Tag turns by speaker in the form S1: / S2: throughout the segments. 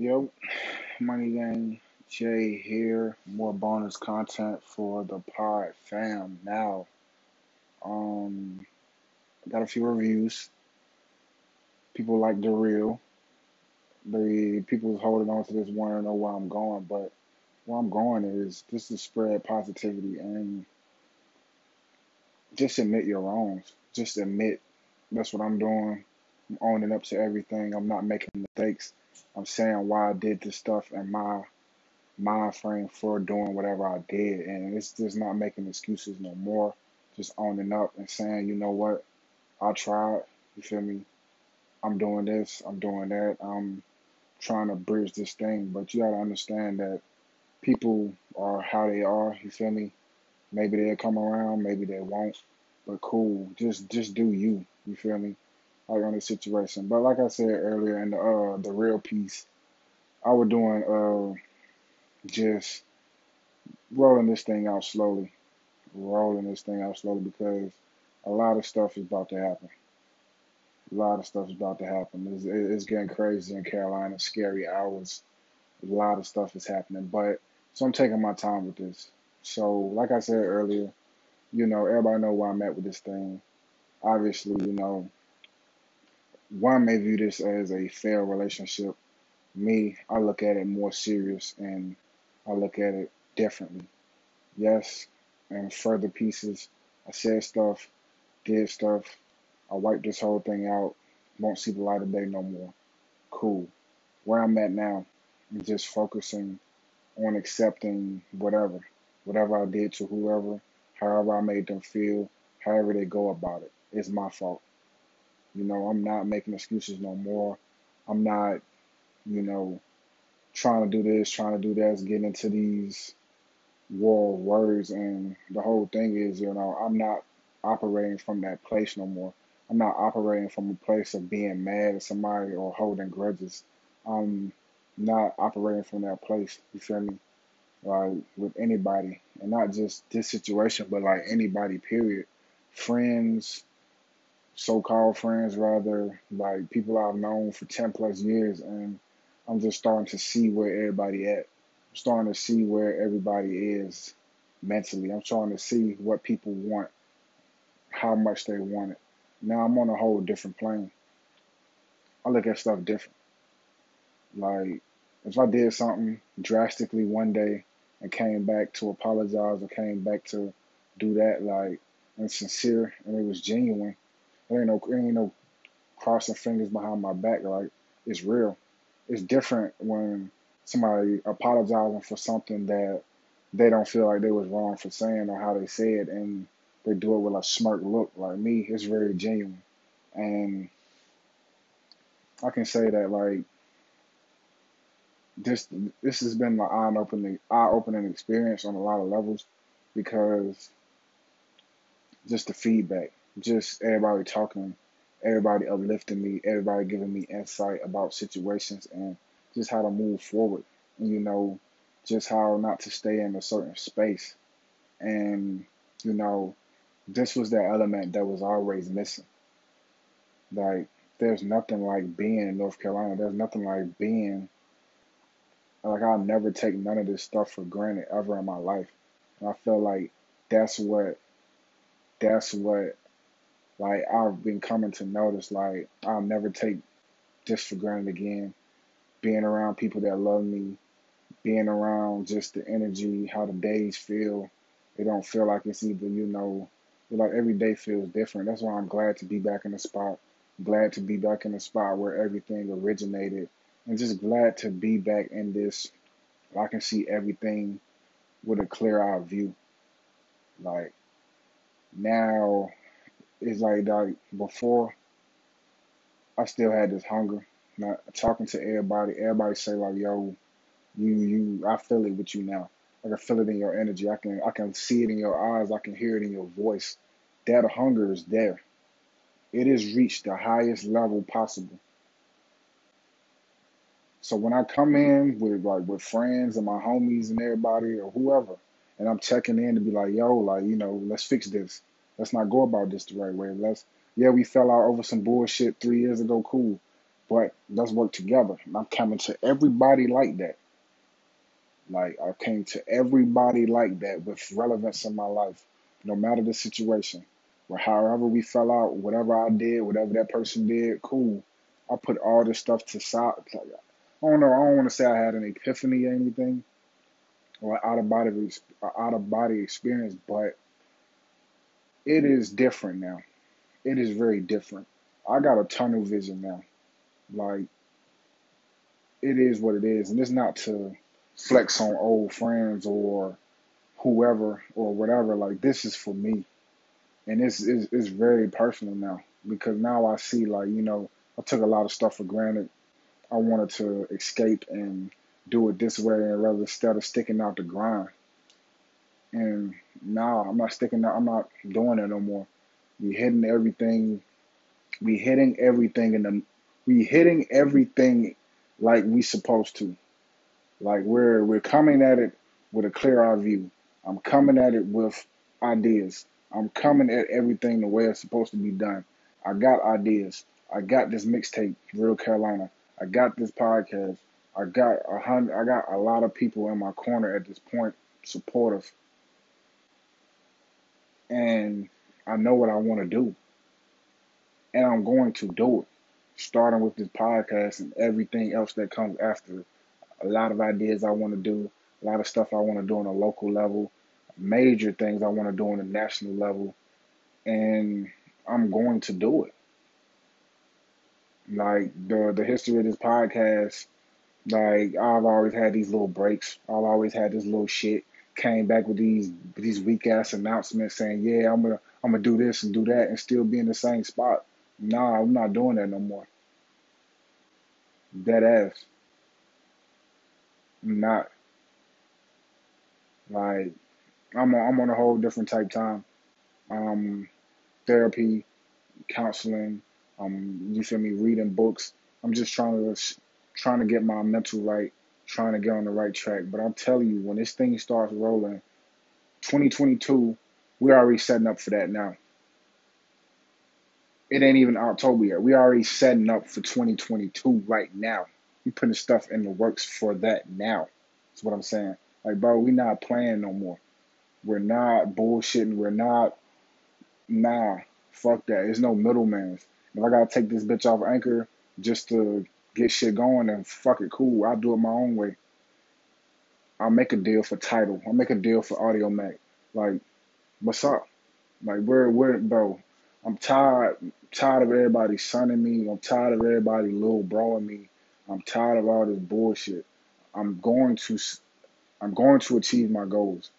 S1: Yo, Money Gang Jay here. More bonus content for the pod fam now. Um, got a few reviews. People like the real. The people holding on to this want to know where I'm going, but where I'm going is just to spread positivity and just admit your wrongs. Just admit that's what I'm doing. I'm owning up to everything. I'm not making mistakes. I'm saying why I did this stuff and my mind frame for doing whatever I did. And it's just not making excuses no more. Just owning up and saying, you know what, I tried. You feel me? I'm doing this, I'm doing that. I'm trying to bridge this thing. But you gotta understand that people are how they are, you feel me? Maybe they'll come around, maybe they won't. But cool. Just just do you. You feel me? Like on the situation. But like I said earlier in the uh the real piece, I was doing uh just rolling this thing out slowly, rolling this thing out slowly because a lot of stuff is about to happen. A lot of stuff is about to happen. It's, it's getting crazy in Carolina, scary hours. A lot of stuff is happening, but so I'm taking my time with this. So, like I said earlier, you know, everybody know where I'm at with this thing. Obviously, you know, one may view this as a fair relationship. Me, I look at it more serious and I look at it differently. Yes, and further pieces, I said stuff, did stuff. I wiped this whole thing out. Won't see the light of day no more. Cool. Where I'm at now, I'm just focusing on accepting whatever, whatever I did to whoever, however I made them feel, however they go about it. It's my fault. You know, I'm not making excuses no more. I'm not, you know, trying to do this, trying to do that, getting into these war words. And the whole thing is, you know, I'm not operating from that place no more. I'm not operating from a place of being mad at somebody or holding grudges. I'm not operating from that place. You feel me? Like with anybody, and not just this situation, but like anybody. Period. Friends, so-called friends, rather like people I've known for ten plus years, and I'm just starting to see where everybody at. I'm starting to see where everybody is mentally. I'm starting to see what people want, how much they want it. Now I'm on a whole different plane. I look at stuff different. Like if I did something drastically one day and came back to apologize or came back to do that like and sincere and it was genuine there ain't no ain't no crossing fingers behind my back. Like it's real. It's different when somebody apologizing for something that they don't feel like they was wrong for saying or how they said, and they do it with a smirk look. Like me, it's very genuine, and I can say that like this this has been my eye opening eye opening experience on a lot of levels because just the feedback just everybody talking, everybody uplifting me, everybody giving me insight about situations and just how to move forward. You know, just how not to stay in a certain space. And, you know, this was that element that was always missing. Like, there's nothing like being in North Carolina. There's nothing like being, like, I'll never take none of this stuff for granted ever in my life. And I feel like that's what, that's what like I've been coming to notice, like I'll never take this for granted again. Being around people that love me, being around just the energy, how the days feel. It don't feel like it's either, you know, like every day feels different. That's why I'm glad to be back in the spot. Glad to be back in the spot where everything originated. And just glad to be back in this. I can see everything with a clear eye view. Like now it's like like before I still had this hunger. Not talking to everybody, everybody say like, yo, you you I feel it with you now. I can feel it in your energy. I can I can see it in your eyes. I can hear it in your voice. That hunger is there. It has reached the highest level possible. So when I come in with like with friends and my homies and everybody or whoever, and I'm checking in to be like, yo, like, you know, let's fix this. Let's not go about this the right way. Let's, yeah, we fell out over some bullshit three years ago, cool. but let's work together. And I'm coming to everybody like that. Like I came to everybody like that with relevance in my life, no matter the situation. Or however we fell out, whatever I did, whatever that person did, cool. I put all this stuff to side. I don't know. I don't want to say I had an epiphany or anything, or out of body out of body experience, but it is different now. It is very different. I got a tunnel vision now. Like it is what it is, and it's not to flex on old friends or whoever or whatever. Like this is for me, and it's it's, it's very personal now because now I see like you know I took a lot of stuff for granted. I wanted to escape and do it this way, and rather instead of sticking out the grind. Now I'm not sticking out. I'm not doing it no more. We hitting everything. We hitting everything in the. We hitting everything like we supposed to. Like we're we're coming at it with a clear eye view. I'm coming at it with ideas. I'm coming at everything the way it's supposed to be done. I got ideas. I got this mixtape, Real Carolina. I got this podcast. I got a hundred. I got a lot of people in my corner at this point, supportive, and I know what I want to do, and I'm going to do it. Starting with this podcast and everything else that comes after. A lot of ideas I want to do. A lot of stuff I want to do on a local level. Major things I want to do on a national level, and I'm going to do it. Like the the history of this podcast, like I've always had these little breaks. I've always had this little shit. Came back with these these weak ass announcements saying, "Yeah, I'm gonna I'm gonna do this and do that," and still be in the same spot. Nah, I'm not doing that no more. Dead ass. I'm not like I'm on, I'm on a whole different type time. Um, therapy, counseling, um, you feel me, reading books. I'm just trying to trying to get my mental right, trying to get on the right track. But I'm telling you, when this thing starts rolling, 2022, we're already setting up for that now. It ain't even October yet. We're already setting up for 2022 right now. We putting stuff in the works for that now. That's what I'm saying. Like, bro, we not playing no more. We're not bullshitting. We're not. Nah, fuck that. There's no middleman. If I gotta take this bitch off anchor just to get shit going, then fuck it, cool. I'll do it my own way. I'll make a deal for Tidal. I'll make a deal for Audiomack. Like, what's up? Like, we're we're bro. I'm tired tired of everybody sunning me. I'm tired of everybody little broing me. I'm tired of all this bullshit. I'm going to I'm going to achieve my goals.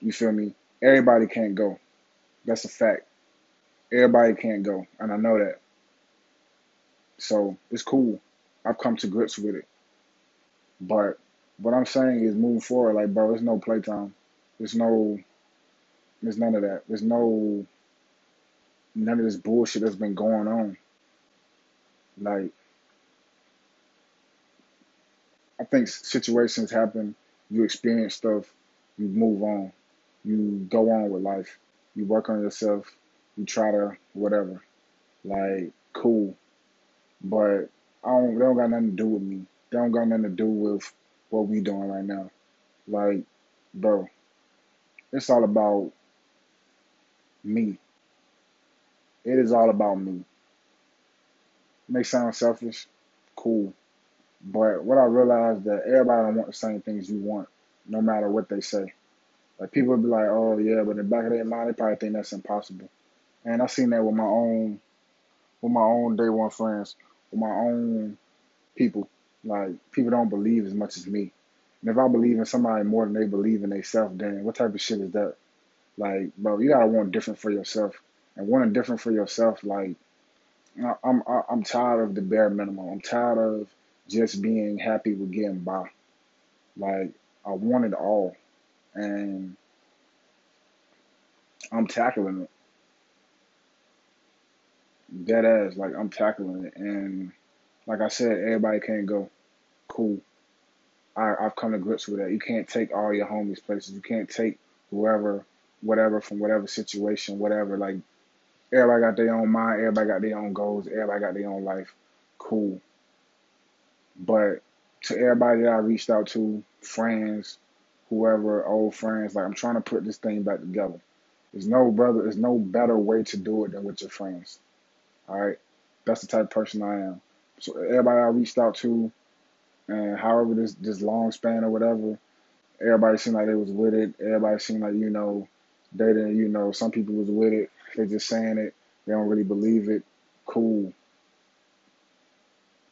S1: You feel me? Everybody can't go. That's a fact. Everybody can't go, and I know that. So it's cool. I've come to grips with it. But what I'm saying is moving forward, like bro, there's no playtime. There's no there's none of that. There's no none of this bullshit that's been going on. Like I think situations happen, you experience stuff, you move on. You go on with life. You work on yourself. You try to whatever. Like, cool. But I don't they don't got nothing to do with me. They don't got nothing to do with what we doing right now. Like, bro, it's all about me. It is all about me. May sound selfish, cool. But what I realized that everybody don't want the same things you want, no matter what they say. Like people be like, "Oh yeah," but in the back of their mind, they probably think that's impossible. And I seen that with my own, with my own day one friends, with my own people. Like people don't believe as much as me. And if I believe in somebody more than they believe in themselves, then what type of shit is that? Like, bro, you gotta want different for yourself, and wanting different for yourself, like, I'm I'm tired of the bare minimum. I'm tired of just being happy with getting by. Like, I want it all, and I'm tackling it. Dead ass, like I'm tackling it, and like I said, everybody can't go. Cool. I, I've come to grips with that. You can't take all your homies places. You can't take whoever, whatever from whatever situation, whatever. Like everybody got their own mind. Everybody got their own goals. Everybody got their own life. Cool. But to everybody that I reached out to, friends, whoever, old friends, like I'm trying to put this thing back together. There's no brother, there's no better way to do it than with your friends. All right, that's the type of person I am. So everybody I reached out to, and however this this long span or whatever, everybody seemed like they was with it. Everybody seemed like you know they didn't, you know, some people was with it. They just saying it. They don't really believe it. Cool.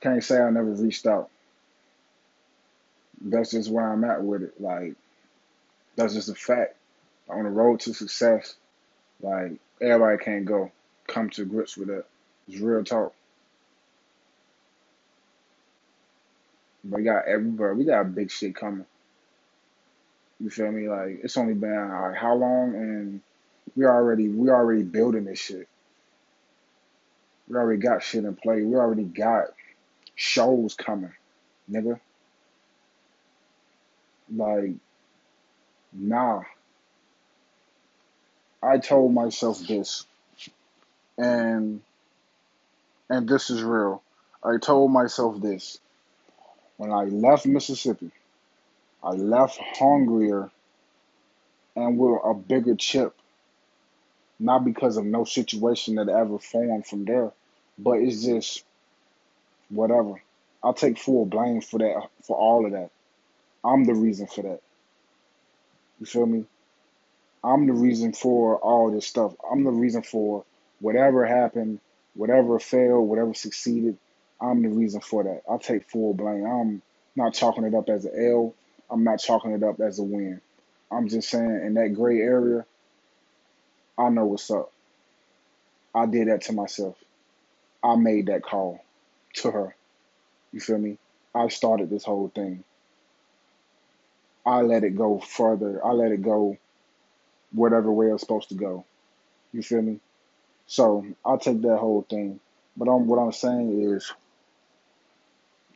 S1: Can't say I never reached out. That's just where I'm at with it. Like that's just a fact. On the road to success, like everybody can't go. Come to grips with that. It's real talk. But we got everybody. We got big shit coming. You feel me? Like it's only been like how long, and we already we already building this shit. We already got shit in play. We already got shows coming, nigga. Like, nah. I told myself this, and and this is real. I told myself this when I left Mississippi. I left hungrier and with a bigger chip, not because of no situation that ever formed from there, but it's just whatever. I'll take full blame for that, for all of that. I'm the reason for that. You feel me? I'm the reason for all this stuff. I'm the reason for whatever happened, whatever failed, whatever succeeded. I'm the reason for that. I take full blame. I'm not chalking it up as an L. I'm not chalking it up as a win. I'm just saying in that gray area, I know what's up. I did that to myself. I made that call to her. You feel me? I started this whole thing. I let it go further. I let it go whatever way it's supposed to go. You feel me? So I'll take that whole thing. But I'm, what I'm saying is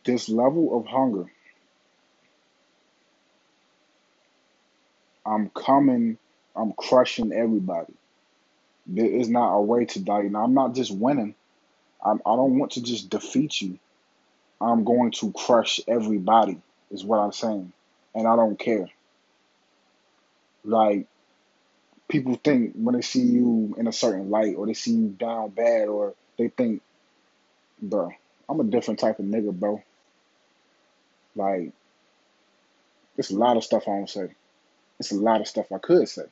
S1: this level of hunger. I'm coming, I'm crushing everybody. There is not a way to die. Now, I'm not just winning. I'm, I don't want to just defeat you. I'm going to crush everybody, is what I'm saying. And I don't care. Like, people think when they see you in a certain light or they see you down bad or they think, bro, I'm a different type of nigga, bro. Like, there's a lot of stuff I don't say. It's a lot of stuff I could say.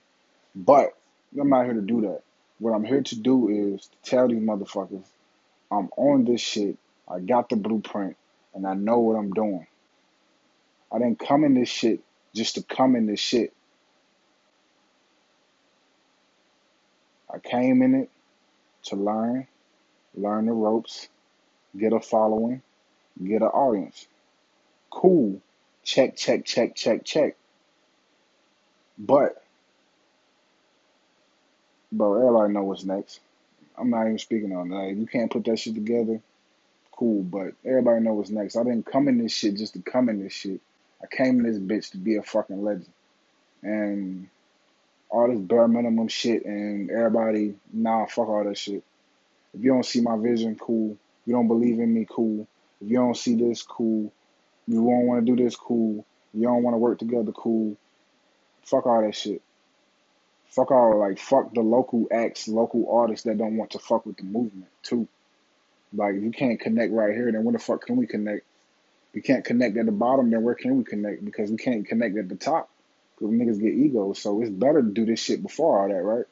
S1: But I'm not here to do that. What I'm here to do is to tell these motherfuckers I'm on this shit. I got the blueprint and I know what I'm doing. I didn't come in this shit just to come in this shit. I came in it to learn, learn the ropes, get a following, get an audience. Cool. Check, check, check, check, check. But, bro, everybody know what's next. I'm not even speaking on that. If you can't put that shit together, cool. But everybody know what's next. I didn't come in this shit just to come in this shit. I came in this bitch to be a fucking legend. And all this bare minimum shit and everybody, nah, fuck all that shit. If you don't see my vision, cool. If you don't believe in me, cool. If you don't see this, cool. If you don't want to do this, cool. If you don't want to work together, cool. Fuck all that shit. Fuck all like fuck the local acts, local artists that don't want to fuck with the movement too. Like if you can't connect right here, then where the fuck can we connect? We can't connect at the bottom, then where can we connect? Because we can't connect at the top. Because niggas get ego, So it's better to do this shit before all that, right?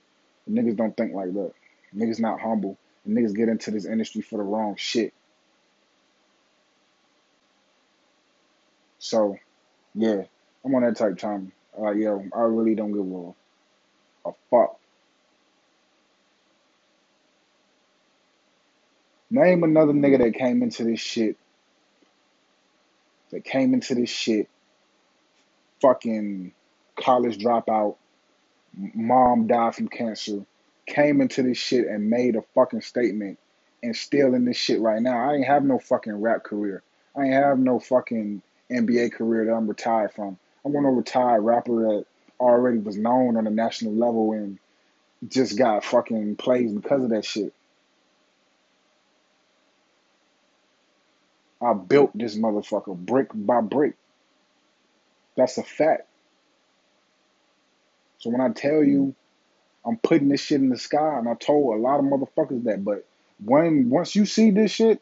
S1: niggas don't think like that. Niggas not humble. Niggas get into this industry for the wrong shit. So, yeah, I'm on that type time. Like, yo, I really don't give a, a fuck. Name another nigga that came into this shit. That came into this shit. Fucking college dropout. Mom died from cancer. Came into this shit and made a fucking statement. And still in this shit right now. I ain't have no fucking rap career. I ain't have no fucking NBA career that I'm retired from. I'm going to retire rapper that already was known on a national level and just got fucking plays because of that shit. I built this motherfucker brick by brick. That's a fact. So when I tell you mm-hmm. I'm putting this shit in the sky, and I told a lot of motherfuckers that, but when once you see this shit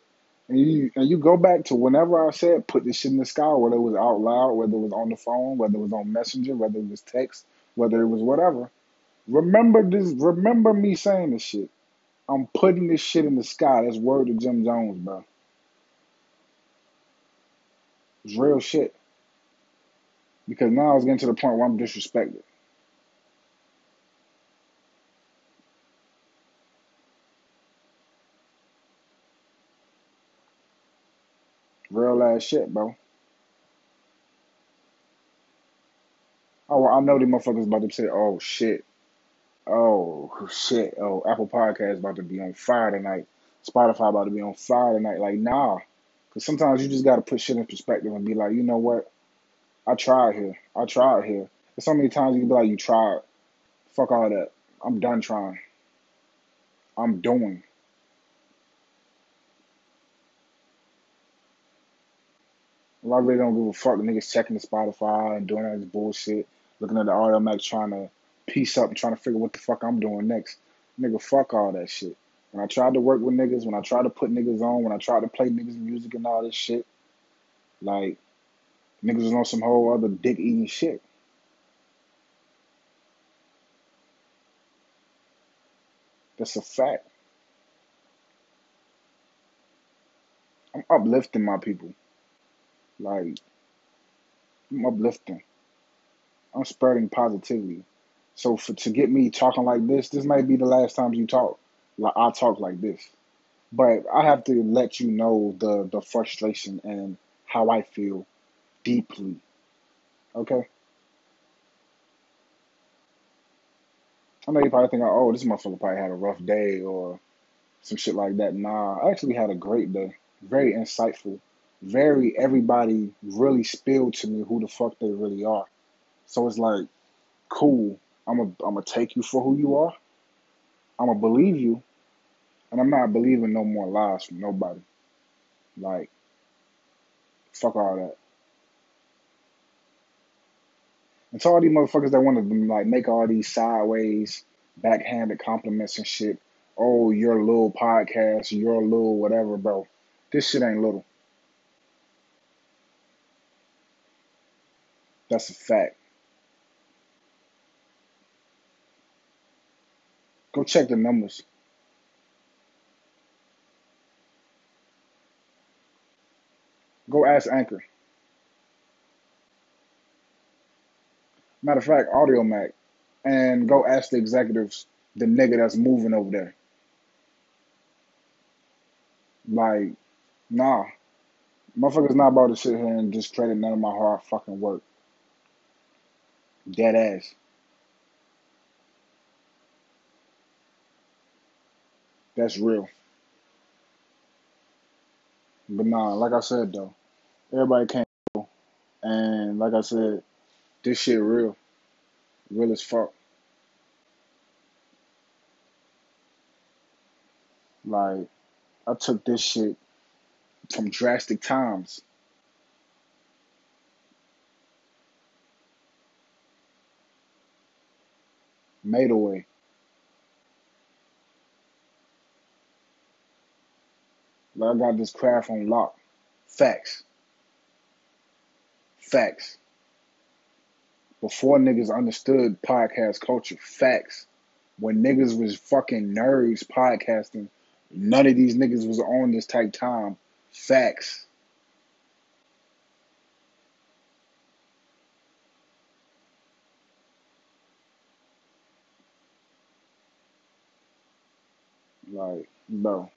S1: and you and you go back to whenever I said put this shit in the sky, whether it was out loud, whether it was on the phone, whether it was on Messenger, whether it was text, whether it was whatever, remember this. Remember me saying this shit. I'm putting this shit in the sky. That's word to Jim Jones, bro. It's real shit. Because now I was getting to the point where I'm disrespected. Real ass shit, bro. Oh, I know these motherfuckers about to say, oh shit. Oh shit. Oh, Apple Podcast about to be on fire tonight. Spotify about to be on fire tonight. Like, nah. Because sometimes you just got to put shit in perspective and be like, you know what? I tried here. I tried here. There's so many times you can be like, you tried. Fuck all that. I'm done trying. I'm doing. I really don't give a fuck. Niggas checking the Spotify and doing all this bullshit. Looking at the Audiomack trying to piece up and trying to figure what the fuck I'm doing next. Nigga, fuck all that shit. When I tried to work with niggas, when I tried to put niggas on, when I tried to play niggas music and all this shit, like niggas was on some whole other dick eating shit. That's a fact. I'm uplifting my people. Like I'm uplifting. I'm spreading positivity. So for to get me talking like this, this might be the last time you talk. Like I talk like this. But I have to let you know the the frustration and how I feel deeply. Okay? I know you probably think, oh, this motherfucker probably had a rough day or some shit like that. Nah, I actually had a great day. Very insightful. Very everybody really spilled to me who the fuck they really are. So it's like, cool. I'm gonna I'm gonna take you for who you are. I'm gonna believe you, and I'm not believing no more lies from nobody. Like, fuck all that. And to all these motherfuckers that want to like make all these sideways, backhanded compliments and shit. Oh, your little podcast, your little whatever, bro. This shit ain't little. That's a fact. Go check the numbers. Go ask Anchor. Matter of fact, Audiomack. And go ask the executives, the nigga that's moving over there. Like, nah. Motherfuckers not about to sit here and discredit none of my hard fucking work. Dead ass. That's real. But nah, like I said though, everybody can't. And like I said, this shit real. Real as fuck. Like, I took this shit from drastic times. Made away. Like I got this craft on lock. Facts. Facts. Before niggas understood podcast culture. Facts. When niggas was fucking nerds podcasting, none of these niggas was on this type time. Facts. Like, bro.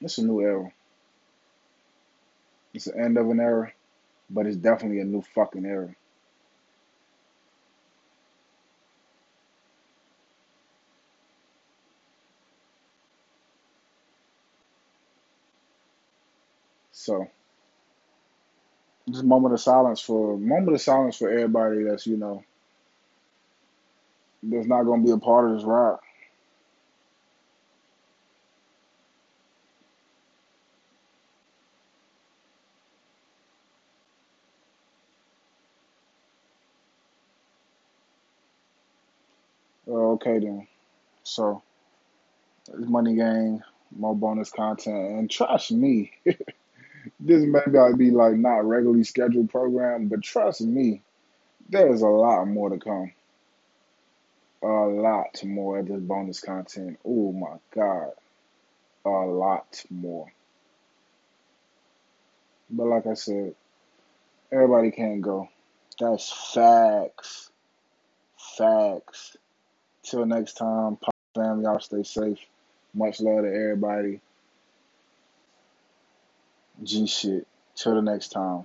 S1: It's a new era. It's the end of an era, but it's definitely a new fucking era. So, just moment of silence for moment of silence for everybody that's you know that's not going to be a part of this ride. Oh, okay then. So it's money game, more bonus content, and trust me, this may be like not regularly scheduled program, but trust me, there's a lot more to come. A lot more of this bonus content. Oh my god, a lot more. But like I said, everybody can't go. That's facts. Facts. Till next time, Pop fam, y'all stay safe. Much love to everybody. G shit. Till the next time.